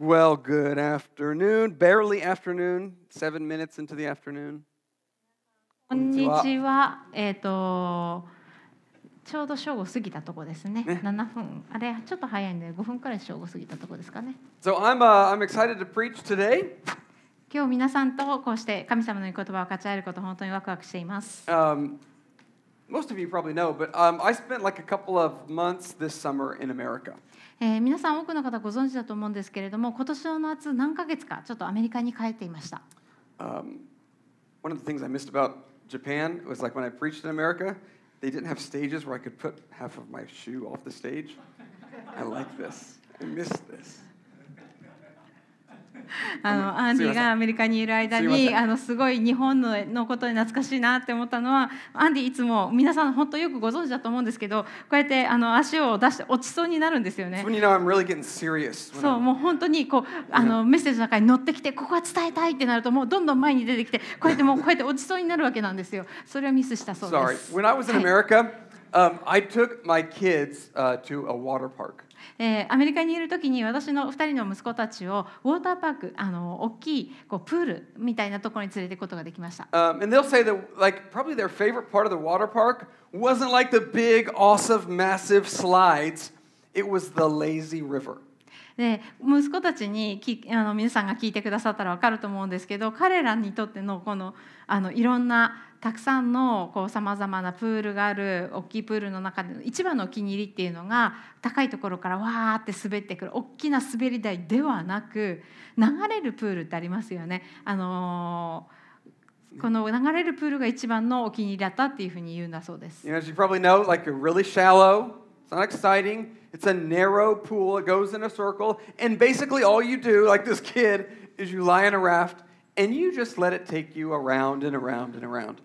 Well, good afternoon. Barely afternoon, seven minutes into the afternoon. こんにちは。えっ、とちょうど正午過ぎたとこですね。ね7分。あれちょっと早いんで5分くらい正午過ぎたとこですかね。So I'm, uh, I'm excited to preach today. 今日皆さんとこうして神様の御言葉を分かち合えること本当にワクワクしています。Um, most of you probably know, but um, I spent like a couple of months this summer in America. えー皆さん多くの方ご存知だと思うんですけれども、今年の夏何ヶ月かちょっとアメリカに帰っていました。 Um, one of the things I missed about Japan was like when I preached in America, they didn't have stages where I could put half of my shoe off the stage. I like this. I miss this. あのアンディがアメリカにいる間にあのすごい日本ののことに懐かしいなって思ったのはアンディいつも皆さん本当よくご存知だと思うんですけどこうやってあの足を出して落ちそうになるんですよね you know really そうもう本当にこうあのメッセージの中に乗ってきてここは伝えたいってなるともうどんどん前に出てきてこうやってもうこうやって落ちそうになるわけなんですよ。それをミスしたそうで Sorry. す。When I was in はい America, um, I took my kids uh, to a water park. えーアメリカにいる時に私の2人の息子たちをウォーターパークあの大きいこうプールみたいなところに連れて行くことができました。Um, and they'll say that, like, probably their favorite part of the water park wasn't like the big, awesome, massive slides. It was the lazy river. で息子たちにきあの皆さんが聞いてくださったら分かると思うんですけど彼らにとってのこのあのいろんなたくさんのさまざまなプールがある大きいプールの中での一番のお気に入りっていうのが高いところからわーって滑ってくる大きな滑り台ではなく流れるプールってありますよね。あのーこの流れるプールが一番のお気に入りだったっていうふうに言うんだそうです。You know, as you probably know, like a really shallow, it's not exciting. It's a narrow pool. It goes in a circle. And basically, all you do, like this kid, is you lie in a raft and you just let it take you around and around and around.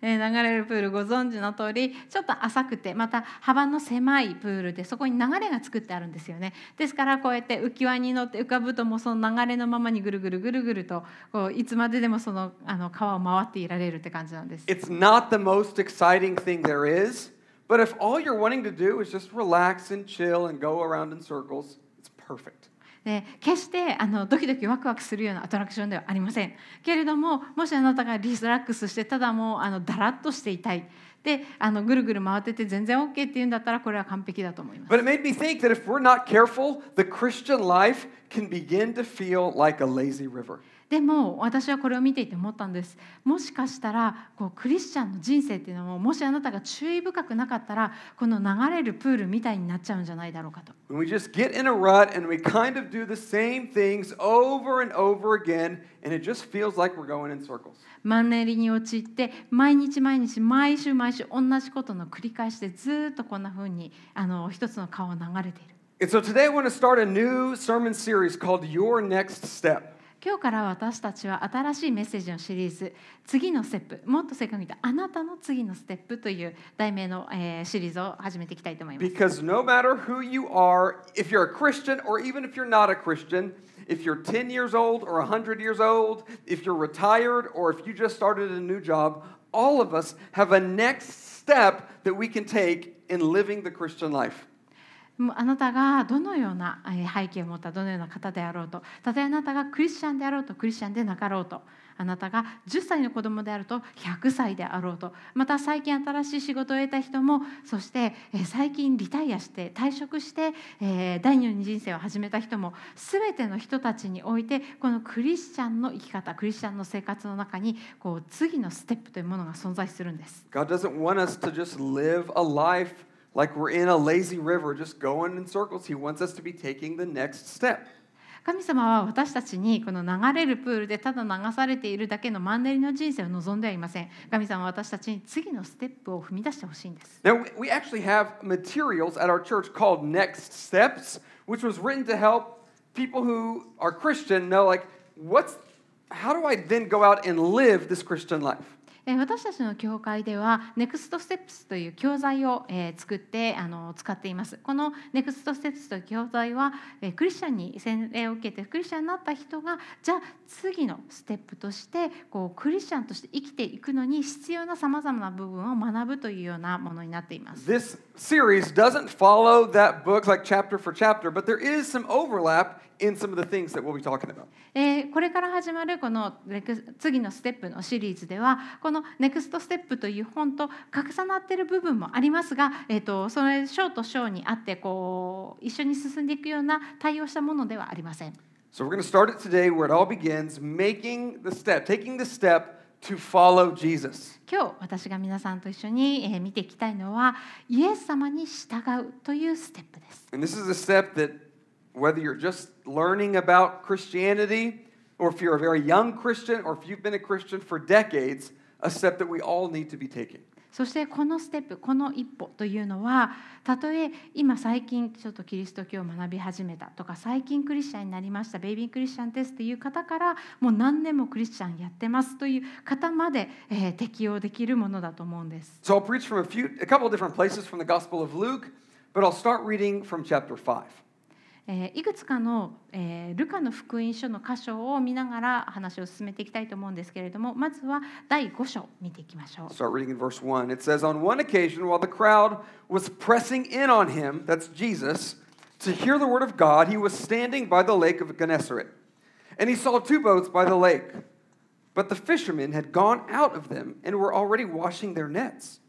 えー流れるプールご存知の通りちょっと浅くてまた幅の狭いプールでそこに流れが作ってあるんですよねですからこうやって浮き輪に乗って浮かぶともその流れのままにぐるぐるぐるぐるとこういつまででもそのあの川を回っていられるって感じなんです It's not the most exciting thing there is, but if all you're wanting to do is just relax and chill and go around in circles, it's perfect. で決してあのドキドキワクワクするようなアトラクションではありません。けれどももしあなたがリラックスしてただもうあのだらっとしていたい。であのぐるぐる回ってて全然 OK って言うんだったらこれは完璧だと思います。But it made me think that if we're not careful, the Christian life can begin to feel like a lazy river. でも私はこれを見ていて思ったんですもしかしたらこうクリスチャンの人生っていうのももしあなたが注意深くなかったらこの流れるプールみたいになっちゃうんじゃないだろうかと When we just get in a rut and we kind of do the same things over and over again, and it just feels like we're going in circles. マンネリに陥って毎日毎日毎週毎週同じことの繰り返しでずっとこんな風にあの一つの川を流れている And so today I want to start a new sermon series called Your Next Step. 今日から私たちは新しいメッセージのシリーズ「次のステップ」もっと正確に言うと「あなたの次のステップ」という題名の、えーシリーズを始めていきたいと思います。Because no matter who you are, if you're a Christian or even if you're not a Christian, if you're 10 years old or 100 years old, if you're retired or if you just started a new job, all of us have a next step that we can take in living the Christian life. あなたがどのような背景を持ったどのような方であろうとたとえあなたがクリスチャンであろうとクリスチャンでなかろうとあなたが10歳の子供であると100歳であろうとまた最近新しい仕事を得た人もそして最近リタイアして退職してえ第二の人生を始めた人も全ての人たちにおいてこのクリスチャンの生き方クリスチャンの生活の中にこう次のステップというものが存在するんです。God doesn't want us to just live a life like we're in a lazy river, just going in circles. He wants us to be taking the next step. 神様は私たちにこの流れるプールでただ流されているだけのマンネリの人生を望んではいません神様は私たちに次のステップを踏み出してほしいんです Now, we- we actually have materials at our church called Next Steps, which was written to help people who are Christian know, like, what's, how do I then go out and live this Christian life? 私たちの教会では NEXT STEPS という教材を、作ってあの使っています。この NEXT STEPS という教材は、クリスチャンに洗礼を受けてクリスチャンになった人がじゃあ次のステップとしてこうクリスチャンとして生きていくのに必要なさまざまな部分を学ぶというようなものになっています。This series doesn't follow that book like chapter for chapter, but there is some overlap in some of the things that we'll be talking about. えーこれから始まるこのレク次のステップのシリーズではこの「ネクストステップという本と重なっている部分もありますが、えー、とそれ章と章にあってこう一緒に進んでいくような対応したものではありません。So we're going to start it today where it all begins making the step, taking the step to follow Jesus. 今日私が皆さんと一緒に、えー見ていきたいのはイエス様に従うというステップです。And this is a step that, whether you're just learning about Christianity, or if you're a very young Christian, or if you've been a Christian for decades, a step that we all need to be taking. そしてこのステップこの一歩というのはたとえ今最近ちょっとキリスト教を学び始めたとか最近クリスチャンになりましたベイビークリスチャンですっていう方からもう何年もクリスチャンやってますという方まで、えー適用できるものだと思うんです。 So I'll preach from a few, a couple of different places from the Gospel of Luke, but I'll start reading from chapter 5. えーいくつかの、えールカの福音書の箇所を見ながら話を進めていきたいと思うんですけれどもまずは第5章見ていきましょう I'll。start reading in verse 1. It says, On one occasion, while the crowd was pressing in on him, that's Jesus, to hear the word of God, he was standing by the lake of Gennesaret. And he saw two boats by the lake. But the fishermen had gone out of them and were already washing their nets.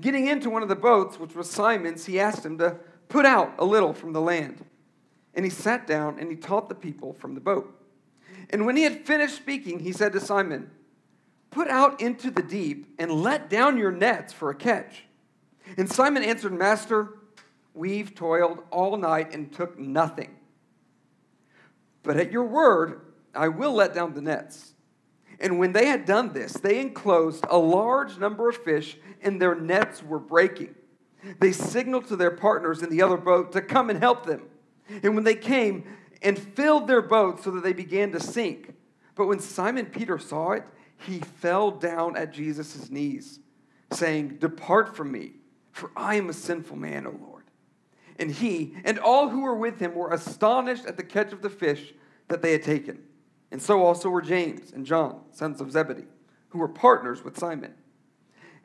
Getting into one of the boats, which was Simon's, he asked him to put out a little from the land. And he sat down and he taught the people from the boat. And when he had finished speaking, he said to Simon, Put out into the deep and let down your nets for a catch. And Simon answered, Master, we've toiled all night and took nothing. But at your word, I will let down the nets. And when they had done this, they enclosed a large number of fish, and their nets were breaking. They signaled to their partners in the other boat to come and help them. And when they came and filled their boat so that they began to sink. But when Simon Peter saw it, he fell down at Jesus' knees, saying, Depart from me, for I am a sinful man, O Lord. And he and all who were with him were astonished at the catch of the fish that they had taken. And so also were James and John, sons of Zebedee, who were partners with Simon.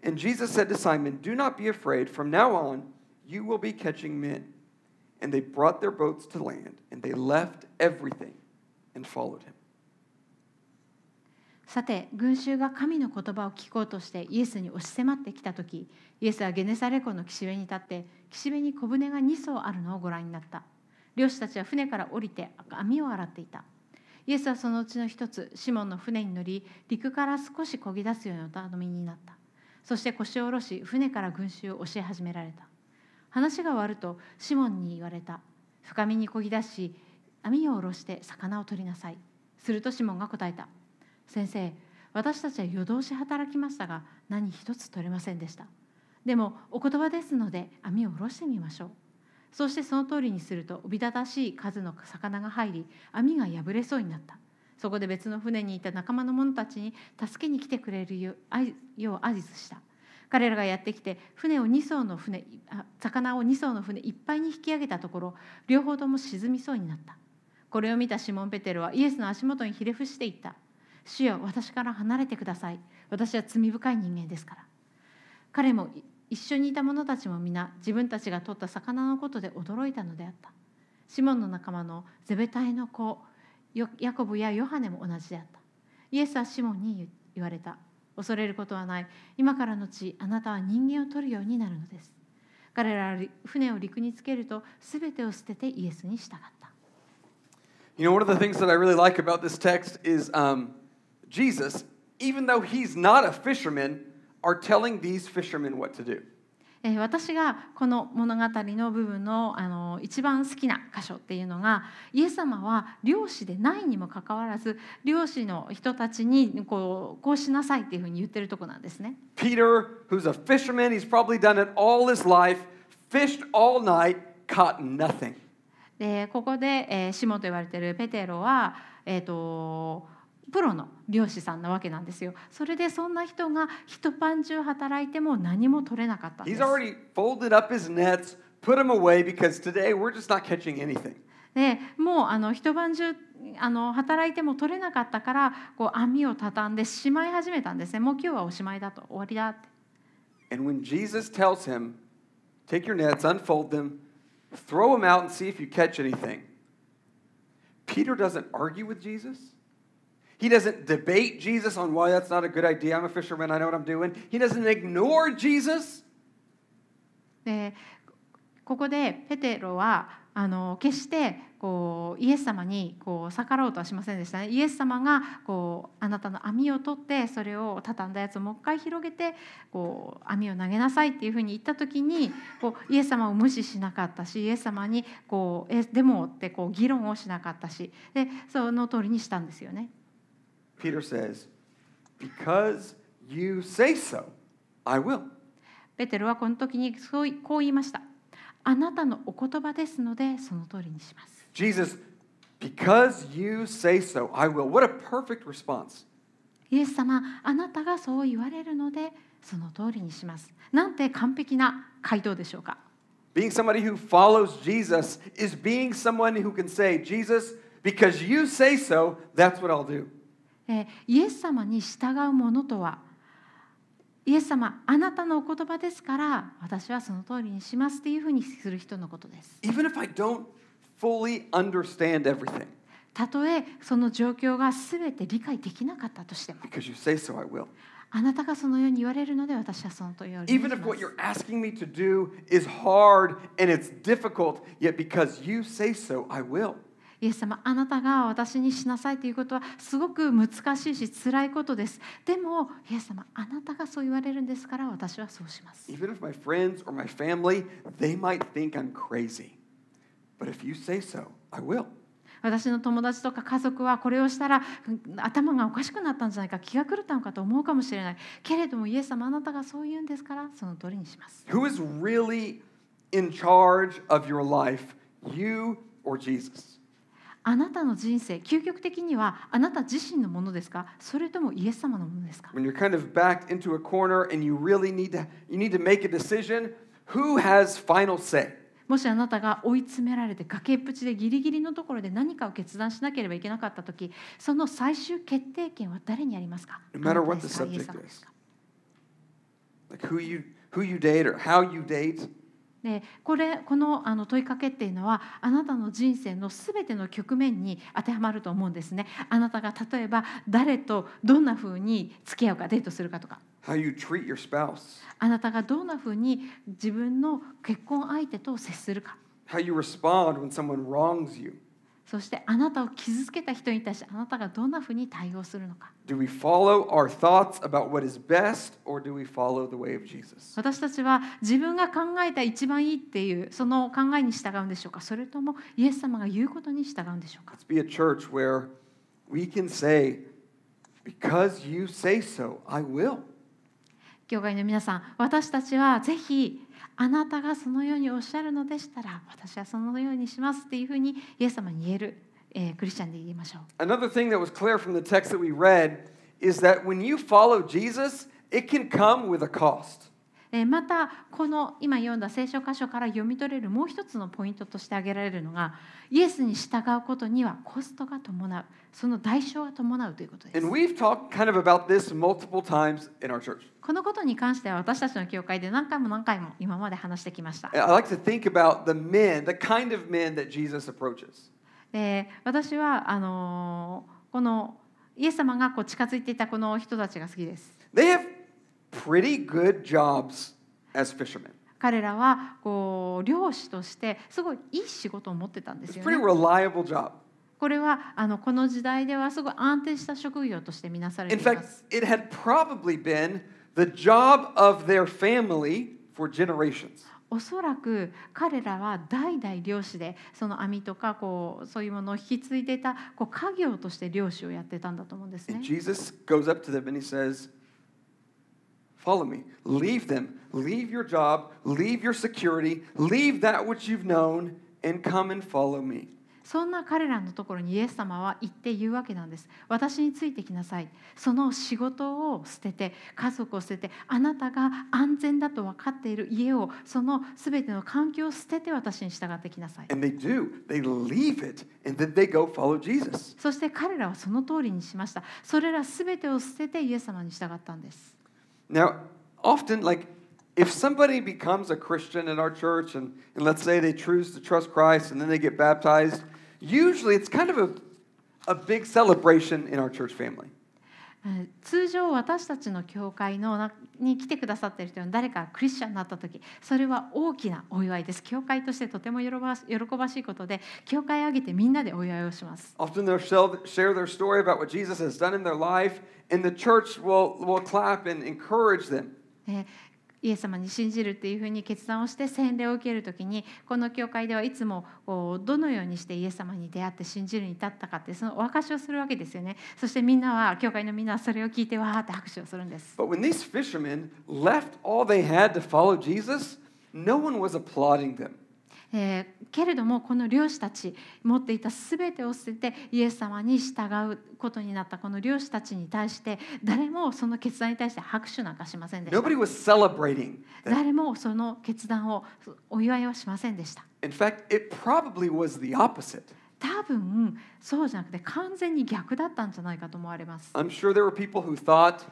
And Jesus said to Simon, Do not be afraid. From now on, you will be catching men. And they brought their boats to land, and they left everything and followed him. さて群衆が神の言葉を聞こうとしてイエスに押し迫ってきた時イエスはゲネサレ湖の岸辺に立って岸辺に小舟が2艘あるのをご覧になった。漁師たちは船から降りて網を洗っていた。イエスはそのうちの一つシモンの船に乗り陸から少し漕ぎ出すようにお頼みになった。そして腰を下ろし船から群衆を教え始められた。話が終わるとシモンに言われた。深みに漕ぎ出し網を下ろして魚を取りなさい。するとシモンが答えた。先生私たちは夜通し働きましたが何一つ取れませんでした。でもお言葉ですので網を下ろしてみましょう。そしてその通りにするとおびただしい数の魚が入り網が破れそうになった。そこで別の船にいた仲間の者たちに助けに来てくれるようあいよう合図した。彼らがやってきて船を2艘の船魚を2艘の船いっぱいに引き上げたところ両方とも沈みそうになった。これを見たシモン・ペテロはイエスの足元にひれ伏していった。主よ私から離れてください。私は罪深い人間ですから。彼も一緒にいた者たちも皆自分たちが取った魚のことで驚いたのであった。シモンの仲間のゼベタイの子ヤコブやヨハネも同じであった。イエスはシモンに言われた。恐れることはない今からのちあなたは人間を取るようになるのです彼らは船を陸につけると全てを捨ててイエスに従った You know, one of the things that I really like about this text is um, Jesus, even though he's not a fisherman, are telling these fishermen what to do. えー私がこの物語の部分のあの一番好きな箇所っていうのがイエス様は漁師でないにもかかわらず漁師の人たちにこうこうしなさいっていうふうに言ってるとこなんですね。Peter, who's a fisherman, he's probably done it all his life, fished all night, caught nothing. でここで、えーシモンと言われているペテロは、えー、とプロの漁師さんなわけなんですよそれでそんな人が一晩中働いても何も取れなかったんで He's す already folded up his nets, put them away because today we're just not catching anything. でもうあの一晩中あの働いても取れなかったからこう網を畳んでしまい始めたんですねもう今日はおしまいだと終わりだって And when Jesus tells him, Take your nets, unfold them, throw them out, and see if you catch anything, Peter doesn't argue with Jesus. He doesn't debate Jesus on why that's not a good idea. I'm a fisherman, I know what I'm doing. He doesn't ignore Jesus. でここでペテロはあの決してこうイエス様にこう逆らおうとはしませんでしたねイエス様がこうあなたの網を取ってそれを畳んだやつをもう一回広げてこう網を投げなさいっていうふうに言った時にこうイエス様を無視しなかったしイエス様にこうえでもってこう議論をしなかったしでその通りにしたんですよね。Peter says, Because you say so, I will. ペテロはこの時にそういこう言いました。あなたのお言葉ですのでその通りにします。Jesus, because you say so, I will. What a perfect response. イエス様あなたがそう言われるのでその通りにします。なんて完璧な回答でしょうか。Being somebody who follows Jesus is being someone who can say, Jesus, because you say so, that's what I'll do. えーイエス様に従うものとはイエス様あなたのお言葉ですから私はその通りにしますっていうふうにする人のことです。Even if I don't fully understand everything, たとえその状況が全て理解できなかったとしても because you say so, I will. あなたがそのように言われるので私はその通りにし Even ま if what す you're asking me to do is hard and it's difficult, yet because you say so, I will. イエス様あなたが私にしなさいということはすごく難しいし辛いことですでもイエス様あなたがそう言われるんですから私はそうします Even if my friends or my family, they might think I'm crazy. But if you say so, I will. 私の友達とか家族はこれをしたらうん頭がおかしくなったんじゃないか気が狂ったのかと思うかもしれないけれどもイエス様あなたがそう言うんですからその通りにします Who is really in charge of your life, you or Jesus? あなたの人生究極的にはあなた自身のものですかそれともイエス様のものですか When you're kind of backed into a corner and you really need to you need to make a decision, who has final say? もしあなたが追い詰められて崖っぷちでギリギリのところで何かを決断しなければいけなかった時その最終決定権は誰にありますか No matter what で the subject ス様ですか Like who you who you date or how you date. でこれこのあの問いかけっていうのはあなたの人生のすべての局面に当てはまると思うんですね。あなたが例えば誰とどんなふうに付き合うかデートするかとか How you treat your spouse. あなたがどんなふうに自分の結婚相手と接するか How you respond when someone wrongs you. そしてあなたを傷つけた人に対してあなたがどんなふに対応するのか。私たちは自分が考えた一番いいっていうその考えに従うんでしょうか。それともイエス様が言うことに従うんでしょうか。教会の皆さん、私たちはぜひあなたがそのようにおっしゃるのでしたら私はそのようにしますっていうふうにイエス様に言える、えークリスチャンで言いましょう Another thing that was clear from the text that we read is that when you follow Jesus, it can come with a cost. えーまたこの今読んだ聖書箇所から読み取れるもう一つのポイントとして挙げられるのがイエスに従うことにはコストが伴うその代償が伴うということです kind of. このことに関しては私たちの教会で何回も何回も今まで話してきました And I like to think about the men, the kind of men that Jesus approaches. で私はあのーこのイエス様がこう近づいていたこの人たちが好きです They have pretty good jobs as fishermen. 彼らはこう漁師としてすごいいい仕事を持ってたんですよ、ね。これはあのこの時代ではすごい安定した職業としてみなされてす。In fact, おそらく彼らは代々漁師でその網とかこうそういうものを引き継いでいたこう家業として漁師をやってたんだと思うんですね。Follow me. Leave them. Leave your job. Leave your security. Leave that which you've known and come and follow me. そんな彼らのところにイエス様は行って言うわけなんです私についてきなさいその仕事を捨てて家族を捨ててあなたが安全だと分かっている家をその全ての環境を捨てて私に従ってきなさい And they do. They leave it and then they go follow Jesus. そして彼らはその通りにしましたそれら全てを捨ててイエス様に従ったんです Now, often, like, if somebody becomes a Christian in our church and, and let's say they choose to trust Christ and then they get baptized, usually it's kind of a, a big celebration in our church family. えー通常私たちの教会のなに来てくださっている人に誰かがクリスチャンになった時それは大きなお祝いです教会としてとても喜ばしいことで教会を挙げてみんなでお祝いをします Often they'll share their story about what Jesus has done in their life, and the church will, will clap and encourage them. イエス様に信じるっていうふうに決断をして洗礼を受ける時にこの教会ではいつもこうどのようにしてイエス様に出会って信じるに至ったかってそのお証しをするわけですよねそしてみんなは教会のみんなはそれを聞いてわーって拍手をするんです But when these fishermen left all they had to follow Jesus, no one was applauding them. えーけれどもこの漁師たち持っていた全てを捨ててイエス様に従うことになったこの漁師たちに対して誰もその決断に対して拍手なんかしませんでした Nobody was celebrating them. 誰もその決断をお祝いはしませんでした In fact, it probably was the opposite. 多分そうじゃなくて完全に逆だったんじゃないかと思われます I'm sure there were people who thought,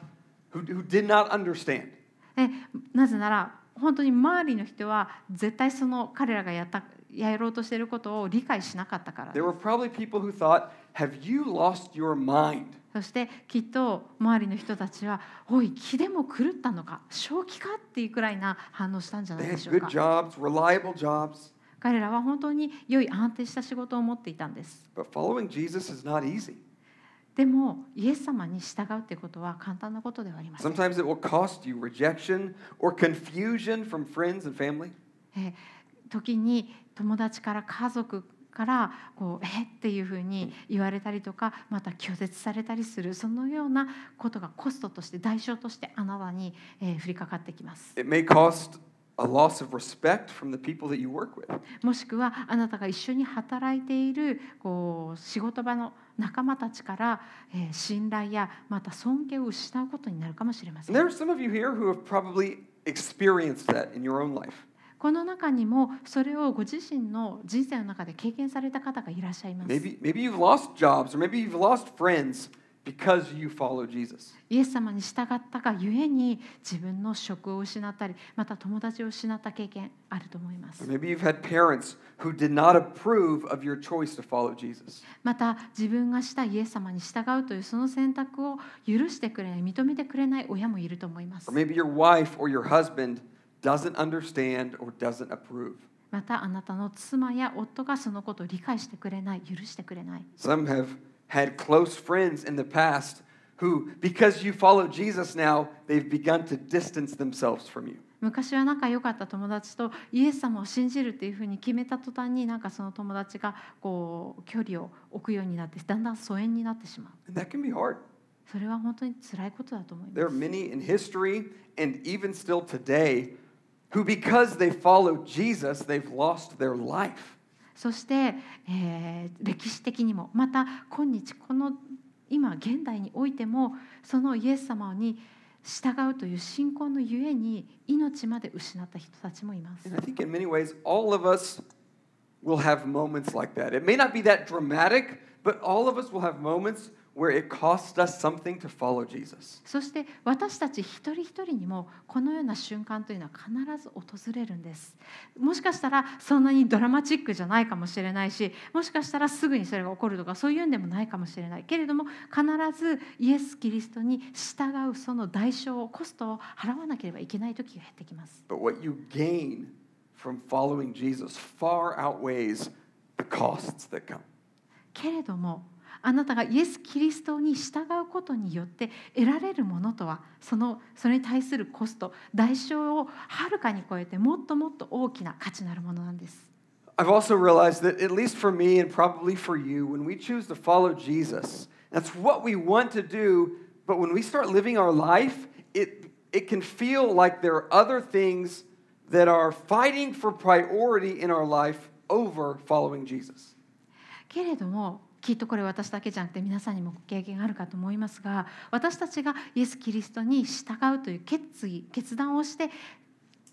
who, who did not understand. えなぜなら本当に周りの人は絶対その彼らがやったやろうとしていることを理解しなかったからで There す were probably people who thought, have you lost your mind? そしてきっと周りの人たちは「おい気でも狂ったのか正気か?」っていうくらいな反応したんじゃないでしょう good か jobs, reliable jobs. 彼らは本当に良い安定した仕事を持っていたんです But following Jesus is not easy. でもイエス様に従うってことは簡単なことではありません Sometimes it will cost you rejection or confusion from friends and family. えー時に友達から家族からこうえっていうふうに言われたりとかまた拒絶されたりするそのようなことがコストとして代償としてあなたに、えー降りかかってきます。It may cost もしくはあなたが一緒に働いているこう仕事場の仲間たちから、えー、信頼やまた尊敬を失うことになるかもしれません。この中にもそれをご自身の人生の中で経験された方がいらっしゃいます。Because you follow Jesus. イエス様に従ったがゆえに自分の職を失ったりまた友達を失った経験あると思います maybe you've had parents who did not approve of your choice to follow Jesus. また自分がしたイエス様に従うというその選択を許してくれない認めてくれない親もいると思います Or maybe your wife or your husband doesn't understand or doesn't approve. またあなたの妻や夫がそのことを理解してくれない許してくれない Some have had close friends in the past who, because you follow Jesus now, they've begun to distance themselves from you. 昔は仲良かった友達とイエス様を信じるっていうふうに決めた途端になんかその友達がこう距離を置くようになってだんだん疎遠になってしまう And that can be hard. それは本当に辛いことだと思いま There are す many in history and even still today who, because they follow Jesus, they've lost their life. そして、えー歴史的にもまた今日この今現代においてもそのイエス様に従うという信仰のゆえに命まで失った人たちもいます And I think in many ways, all of us will have moments like that. It may not be that dramatic, but all of us will have moments where it costs us something to follow Jesus. そして私たち一人一人にもこのような瞬間というのは必ず訪れるんですもしかしたらそんなにドラマチックじゃないかもしれないしもしかしたらすぐにそれが起こるとかそういうんでもないかもしれないけれども必ずイエス・キリストに従うその代償をコストを払わなければいけない時がやってきます But what you gain from following Jesus far outweighs the costs that come. けれどもあなたがイエス・キリストに従うことによって得られるものとはそのそれに対するコスト代償をはるかに超えてもっともっと大きな価値のあるものなんです。I've also realized that, at least for me and probably for you, when we choose to follow Jesus, that's what we want to do. But when we start living our life, it, it can feel like there are other things that are fighting for priority in our life over following Jesus. けれどもきっとこれ私だけじゃなくて皆さんにも経験があるかと思いますが私たちがイエス・キリストに従うという決意決断をして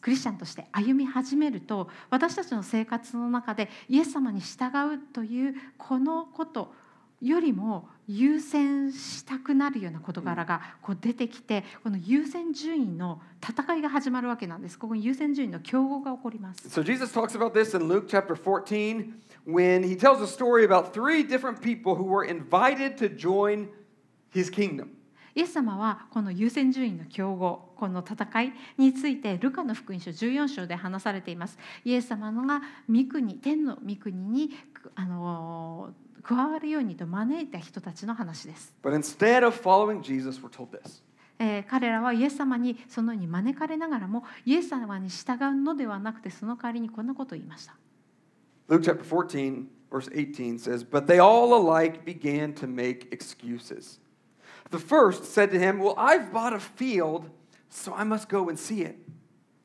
クリスチャンとして歩み始めると私たちの生活の中でイエス様に従うというこのことよりも優先したくなるような事柄がこう出てきてこの優先順位の戦いが始まるわけなんです。ここに優先順位の競合が起こります。So Jesus talks about this in Luke chapter 14 when he tells a story about three different people who were invited to join his kingdom. イエス様はこの優先順位の競合この戦いについてルカの福音書14章で話されています。イエス様のが御国天の御国にあの加わるようにと招いた人たちの話です、But instead of following Jesus, we're told this. えー彼らはイエス様にそのように招かれながらもイエス様に従うのではなくてその代わりにこんなことを言いました Luke chapter 14, verse 18 says, But they all alike began to make excuses. The first said to him, Well, I've bought a field, so I must go and see it.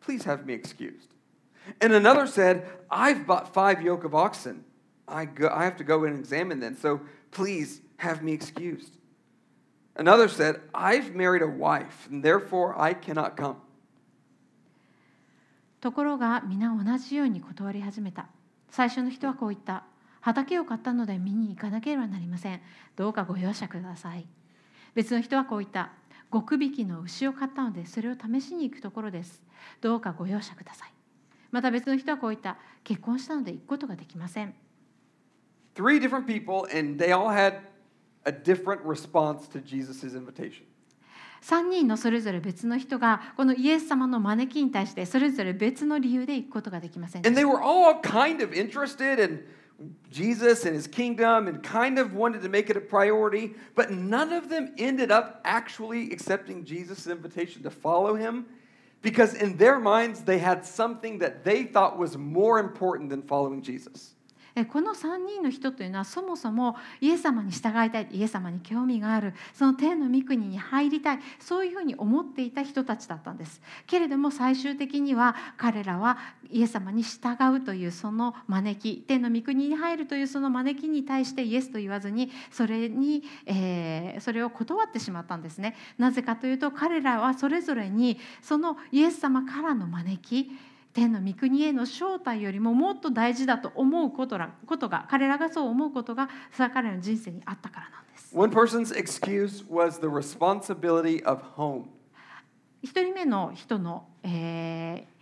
Please have me excused. And another said, I've bought five yoke of oxen. I, go, I have to go and examine them, so please have me excused. Another said, I've married a wife, and therefore I cannot come. ところが皆同じように断り始めた 最初の人はこう言った。畑を買ったので見に行かなければなりません。どうかご容赦ください。別の人はこう言った。極引きの牛を買ったのでそれを試しに行くところです。どうかご容赦ください。また別の人はこう言った。結婚したので行くことができません。Three different people, and they all had a different response to Jesus' invitation. 3人のそれぞれ別の人がこのイエス様の招きに対してそれぞれ別の理由で行くことができませんで And し they た were all kind of interested in Jesus and his kingdom and kind of wanted to make it a priority, but none of them ended up actually accepting Jesus' invitation to follow him because in their minds they had something that they thought was more important than following Jesus. この3人の人というのはそもそもイエス様に従いたいイエス様に興味があるその天の御国に入りたいそういうふうに思っていた人たちだったんです。けれども最終的には彼らはイエス様に従うというその招き天の御国に入るというその招きに対してイエスと言わずにそれに、えーそれを断ってしまったんですね。なぜかというと彼らはそれぞれにそのイエス様からの招き天の御国への招待よりももっと大事だと思うことらことが彼らがそう思うことがさ彼らの人生にあったからなんです。One person's excuse was the responsibility of home. 一人目の人の、えー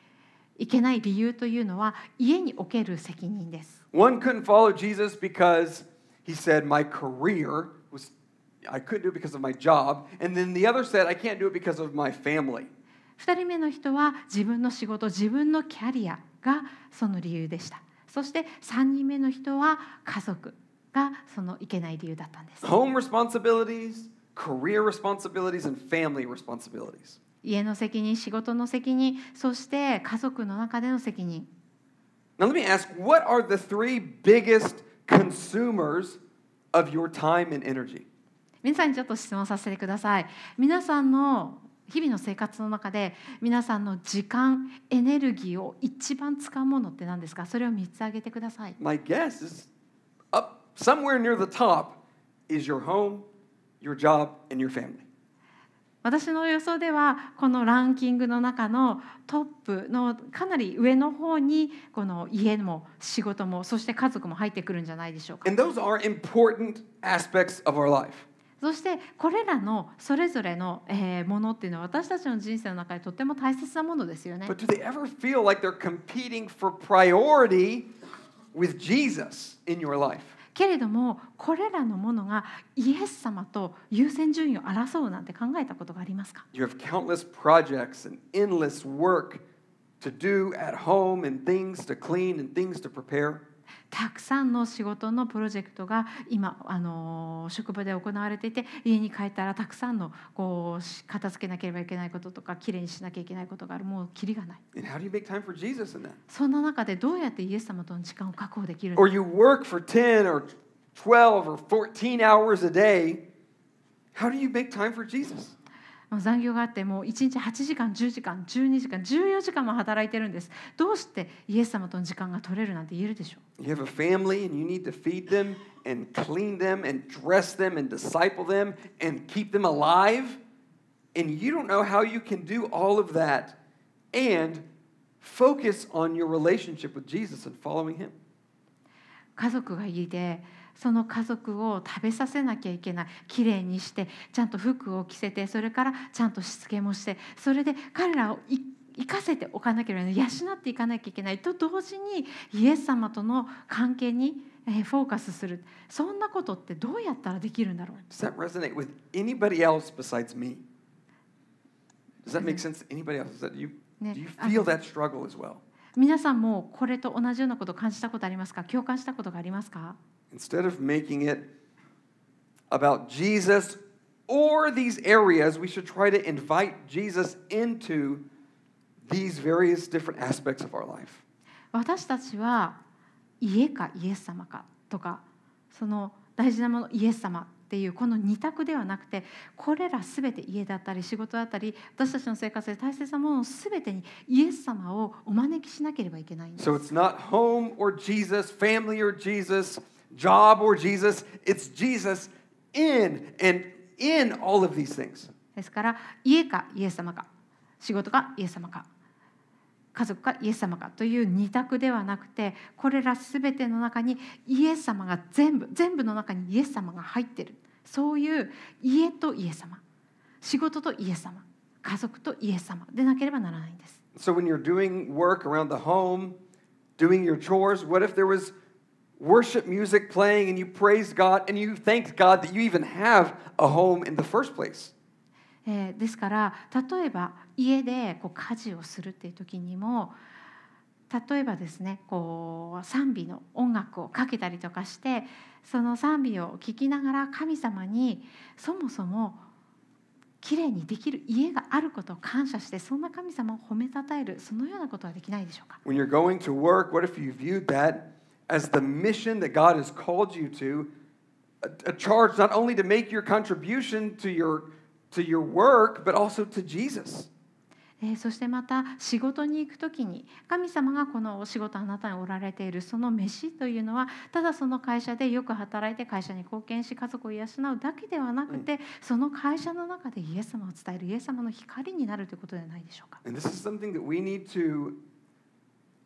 いけない理由というのは家における責任です。One couldn't follow Jesus because he said, My career was, I couldn't do it because of my job. And then the other said, I can't do it because of my family. 二人目の人は自分の仕事自分のキャリアがその理由でした。そして三人目の人は家族がそのいけない理由だったんです。Home responsibilities, career responsibilities, and family responsibilities. 家の責任仕事の責任そして家族の中での責任 Now, let me ask what are the three biggest consumers of your time and energy? 皆さんにちょっと質問させてください皆さんの日々の生活の中で皆さんの時間エネルギーを一番使うものって何ですか？それを3つ挙げてください My guess is up somewhere near the top is your home, your job, and your family. 私の予想ではこのランキングの中のトップのかなり上の方にこの家も仕事もそして家族も入ってくるんじゃないでしょうか And those are important aspects of our life. そしてこれらのそれぞれのえーものっていうのは私たちの人生の中でとっても大切なものですよね But do they ever feel like they're competing for priority with Jesus in your life? けれどもこれらのものがイエス様と優先順位を争うなんて考えたことがありますか You have countless projects and endless work to do at home and things to clean and things to prepare. たくさんの仕事のプロジェクトが今、あのー職場で行われていて家に帰ったらたくさんのこうし片付けなければいけないこととかきれいにしなきゃいけないことがあるもうキリがない And how do you make time for Jesus in that? そんな中でどうやってイエス様との時間を確保できるの Or you work for 10 or 12 or 14 hours a day? How do you make time for Jesus? 残業があってもう1日8時間10時間12時間14時間も働いてるんですどうしてイエス様との時間が取れるなんて言えるでしょう You have a family and you need to feed them and clean them and dress them and disciple them and keep them alive. And you don't know how you can do all of that and focus on your relationship with Jesus and following Him. 家族がいてその家族を食べさせなきゃいけないきれいにしてちゃんと服を着せてそれからちゃんとしつけもしてそれで彼らをい生かせておかなければいけない養っていかなきゃいけないと同時にイエス様との関係にえーフォーカスするそんなことってどうやったらできるんだろう？Does that resonate with anybody else besides me? Does that make sense to anybody else? Is that you, do you ah. feel that struggle as well? 皆さんもこれと同じようなことを感じたことありますか？共感したことがありますか？Instead of making it about Jesus or these areas, we should try to invite Jesus into these various different aspects of our life. 私たちは家かイエス様かとかその大事なものイエス様っていうこの二択ではなくてこれら全て家だったり仕事だったり私たちの生活で大切なもの全てにイエス様をお招きしなければいけないんです So it's not home or Jesus, family or Jesus, job or Jesus. It's Jesus in and in all of these things. ですから家かイエス様か仕事かイエス様か家族かイエス様かという二択ではなくてこれら全ての中にイエス様が全部全部の中にイエス様が入ってるそういう家とイエス様仕事とイエス様家族とイエス様でなければならないんです。So when you're doing work around the home, doing your chores, what if there was worship music playing and you praised God and you thanked God that you even have a home in the first place? えーですから例えば家でこう家事をするっていう時にも例えばですねこう賛美の音楽をかけたりとかしてその賛美を聴きながら神様にそもそもきれいにできる家があることを感謝してそんな神様を褒めたたえるそのようなことはできないでしょうか When you're going to work, what if you viewed that as the mission that God has called you to, a, a charge not only to make your contribution to your to your work, but also to Jesus? えーそしてまた仕事に行く時に神様がこのお仕事あなたにおられているその飯というのはただその会社でよく働いて会社に貢献し家族を養うだけではなくて、その会社の中でイエス様を伝えるイエス様の光になるということではないでしょうか。And this is something that we need to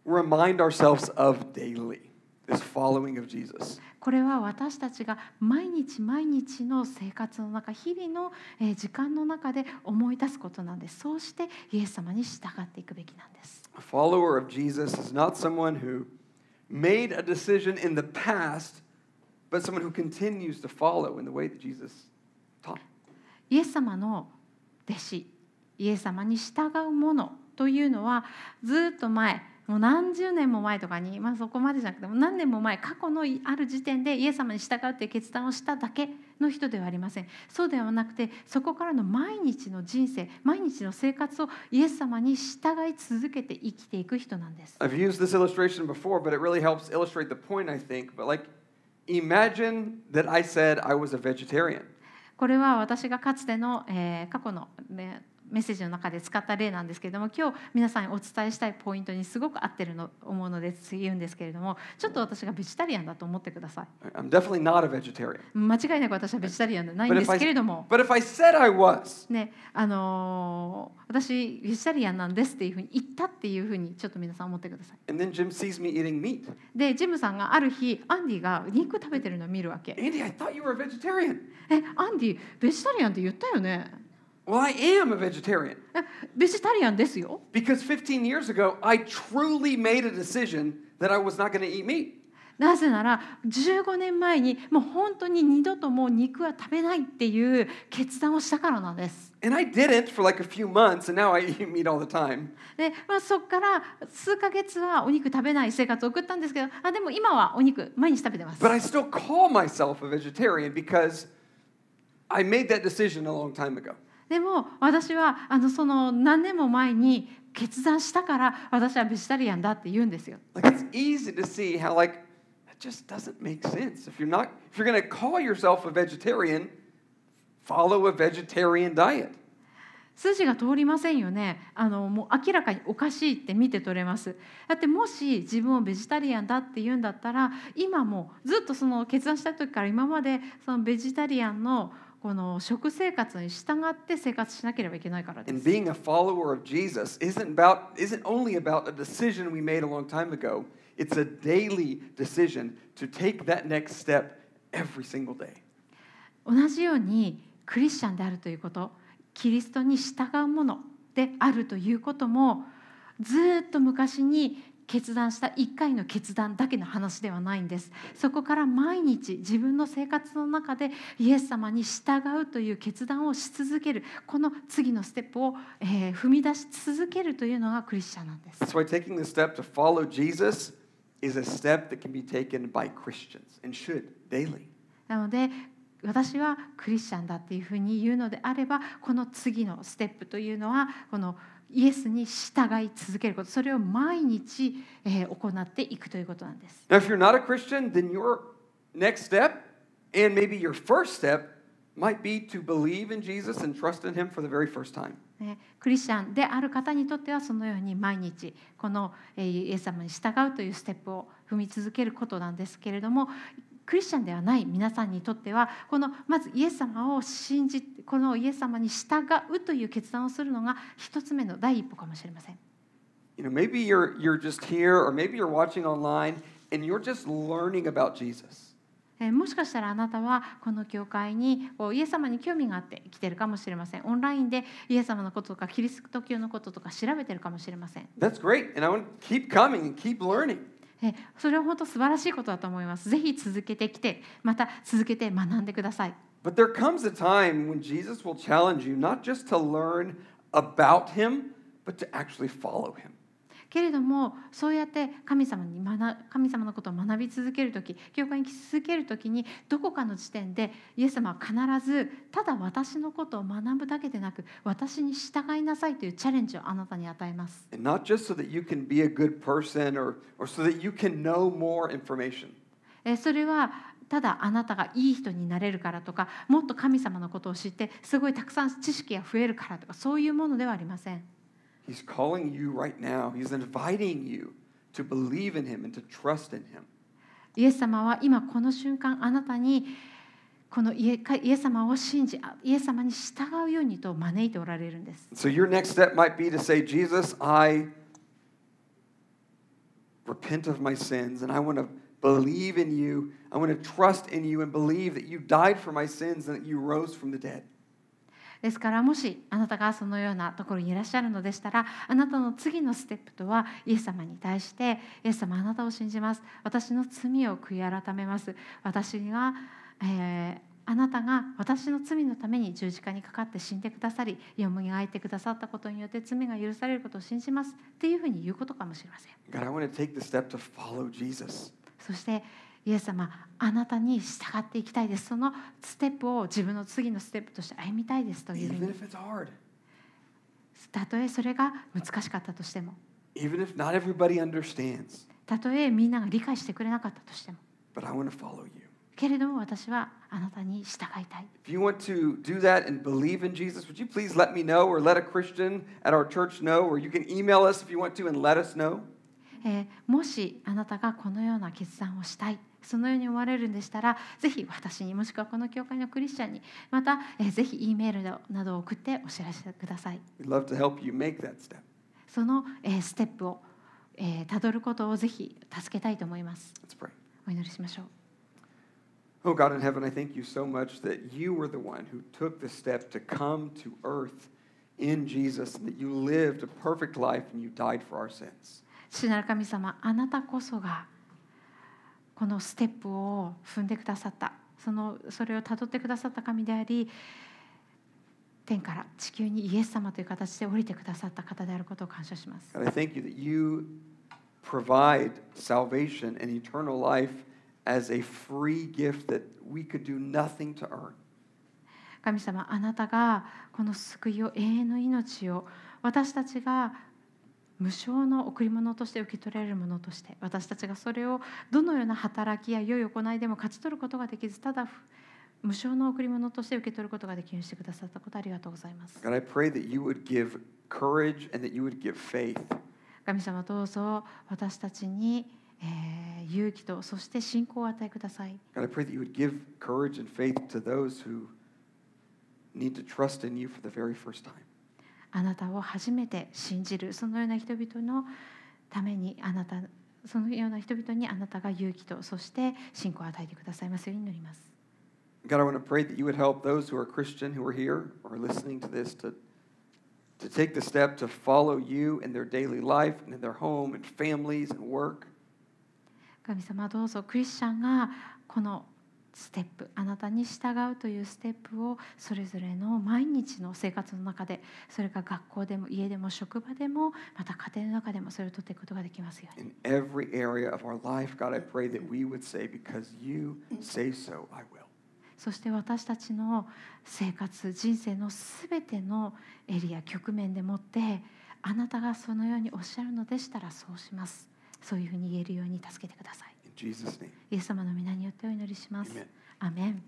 remind ourselves of daily. This following of Jesus. これは私たちが毎日毎日の生活の中日々のえー時間の中で思い出すことなんですそうしてイエス様に従っていくべきなんです A follower of Jesus is not someone who made a decision in the past, but someone who continues to follow in the way that Jesus taught. イエス様の弟子イエス様に従うものというのはずっと前もう何十年も前とかに、まあ、そこまでじゃなくても何年も前過去のある時点でイエス様に従うっていう決断をしただけの人ではありませんそうではなくてそこからの毎日の人生毎日の生活をイエス様に従い続けて生きていく人なんです I've used this illustration before, but it really helps illustrate the point, I think. But like, imagine that I said I was a vegetarian. これは私がかつての、えー過去の、ね、メッセージの中で使った例なんですけれども今日皆さんにお伝えしたいポイントにすごく合ってるの思うので言うんですけれどもちょっと私がベジタリアンだと思ってください I'm definitely not a vegetarian. 間違いなく私はベジタリアンではないんですけれども but if I said I was, ねあのー私ベジタリアンなんですっていうふうに言ったっていうふうにちょっと皆さん思ってください and then Jim sees me eating meat. でジムさんがある日アンディが肉食べてるのを見るわけ Andy, I thought you were a vegetarian. えアンディベジタリアンって言ったよね Well, I am a vegetarian えベジタリアンですよ because 15 years ago, I truly made a decision that I was not going to eat meat. なぜなら15年前にもう本当に二度ともう肉は食べないっていう決断をしたからなんです。 And I didn't for like a few months, and now I eat meat all the time. で、まあ、そこから数ヶ月はお肉食べない生活を送ったんですけどあでも今はお肉毎日食べてます But。I still call myself a vegetarian because I made that decision a long time ago. でも私はあのその何年も前に決断したから私はベジタリアンだって言うんですよ。Like it's easy to see how like that just doesn't make sense. If you're not if you're going to call yourself a vegetarian, follow a vegetarian diet. 筋が通りませんよねあのもう明らかにおかしいって見て取れますだってもし自分をベジタリアンだって言うんだったら今もずっとその決断した時から今までそのベジタリアンのこの食生活に従って生活しなければいけないからです。同じようにクリスチャンであるということ、キリストに従うものであるということも、ずっと昔に決断した1回の決断だけの話ではないんですそこから毎日自分の生活の中でイエス様に従うという決断をし続けるこの次のステップを、えー踏み出し続けるというのがクリスチャンなんです why taking the step to follow Jesus is a step that can be taken by Christians and should daily. なので私はクリスチャンだっていうふうに言うのであればこの次のステップというのはこのイエスに従い続けることそれを毎日、えー行っていくということなんです。Now, if you're not a Christian, then your next step and maybe your first step might be to believe in Jesus and trust in Him for the very first time. ねクリスチャンである方にとってはそのように毎日このえーイエス様に従うというステップを踏み続けることなんですけれどもクリスチャンではない皆さんにとってはこのまずイエス様を信じこのイエス様に従うという決断をするのが一つ目の第一歩かもしれません。You know, maybe you're, you're just here or maybe you're watching online and you're just learning about Jesus. えーもしかしたらあなたはこの教会にイエス様に興味があって来てるかもしれませんオンラインでイエス様のこととかキリスト教のこととか調べてるかもしれません That's great. And I want to keep coming and keep learning. えそれは本当素晴らしいことだと思いますぜひ続けてきてまた続けて学んでください But there comes a time when Jesus will challenge you not just to learn about Him, but to actually follow Him. けれどもそうやって神様に学神様のことを学び続ける時教会に来続ける時にどこかの時点でイエス様は必ずただ私のことを学ぶだけでなく私に従いなさいというチャレンジをあなたに与えます And not just so that you can be a good person or, or so that you can know more information. えーそれはただあなたがいい人になれるからとかもっと神様のことを知ってすごいたくさん知識が増えるからとかそういうものではありません He's calling you right now. He's inviting you to believe in Him and to trust in Him. イエス様は今この瞬間あなたにこのイエかイエス様を信じあイエス様に従うようにと招いておられるんです So your next step might be to say, Jesus, I repent of my sins and I want to believe in you. I want to trust in you and believe that you died for my sins and that you rose from the dead. ですからもしあなたがそのようなところにいらっしゃるのでしたらあなたの次のステップとはイエス様に対してイエス様あなたを信じます。私の罪を悔い改めます。私が、えーあなたが私の罪のために十字架にかかって死んでくださりよみがえってくださったことによって罪が許されることを信じますっていうふうに言うことかもしれません。God, I want to take the step to follow Jesus. そしてイエス様あなたに従っていきたいですそのステップを自分の次のステップとして歩みたいですというふう Even に if it's hard, たとえそれが難しかったとしても even if not everybody understands, たとえみんなが理解してくれなかったとしても but I want to follow you. けれども私はあなたに従いたい If you want to do that and believe in Jesus, would you please let me know or let a Christian at our church know, or you can email us if you want to and let us know. えーもしあなたがこのような決断をしたいそのように思われるんでしたらぜひ私にもしくはこの教会のクリスチャンにまた、えーぜひ E メールなどを送ってお知らせください We'd love to help you make that step. その、えーステップを、えー、たどることをぜひ助けたいと思います.お祈りしましょう Oh, God in heaven, I thank you so much that you were the one who took the step to come to earth in Jesus, and that you lived a perfect life and you died for our sins. 父なる神様あなたこそがこのステップを踏んでくださったそのそれをたどってくださった神であり天から地球にイエス様という形で降りてくださった方であることを感謝します God, I thank you that you provide salvation and eternal life as a free gift that we could do nothing to earn. 神様あなたがこの救いを永遠の命を私たちが無償の贈り物として受け取れるものとして私たちがそれをどのような働きや良い行いでも勝ち取ることができずただ無償の贈り物として受け取ることができるようにしてくださったことありがとうございます。神様どうぞ私たちに、えー、勇気とそして信仰を与えください神様どうぞ私たちに勇気とそして信仰を与えください。神様どうぞ私たちに勇気とそして信仰を与えくださいあなたを初めて信じるそのような人々のためにあなたそのような人々にあなたが勇気とそして信仰を与えてくださいますように祈ります。God, I want to pray that you would help those who are Christian who are here or listening to this to, to take the step to follow you in their daily life and in their home and families and work. 神様どうぞクリスチャンがこのステップあなたに従うというステップをそれぞれの毎日の生活の中でそれが学校でも家でも職場でもまた家庭の中でもそれを取っていくことができますように In every area of our life, God, I pray that we would say, because you say so, I will. そして私たちの生活人生のすべてのエリア局面でもってあなたがそのようにおっしゃるのでしたらそうしますそういうふうに言えるように助けてください.イエス様の皆によってお祈りします。Amen. アメン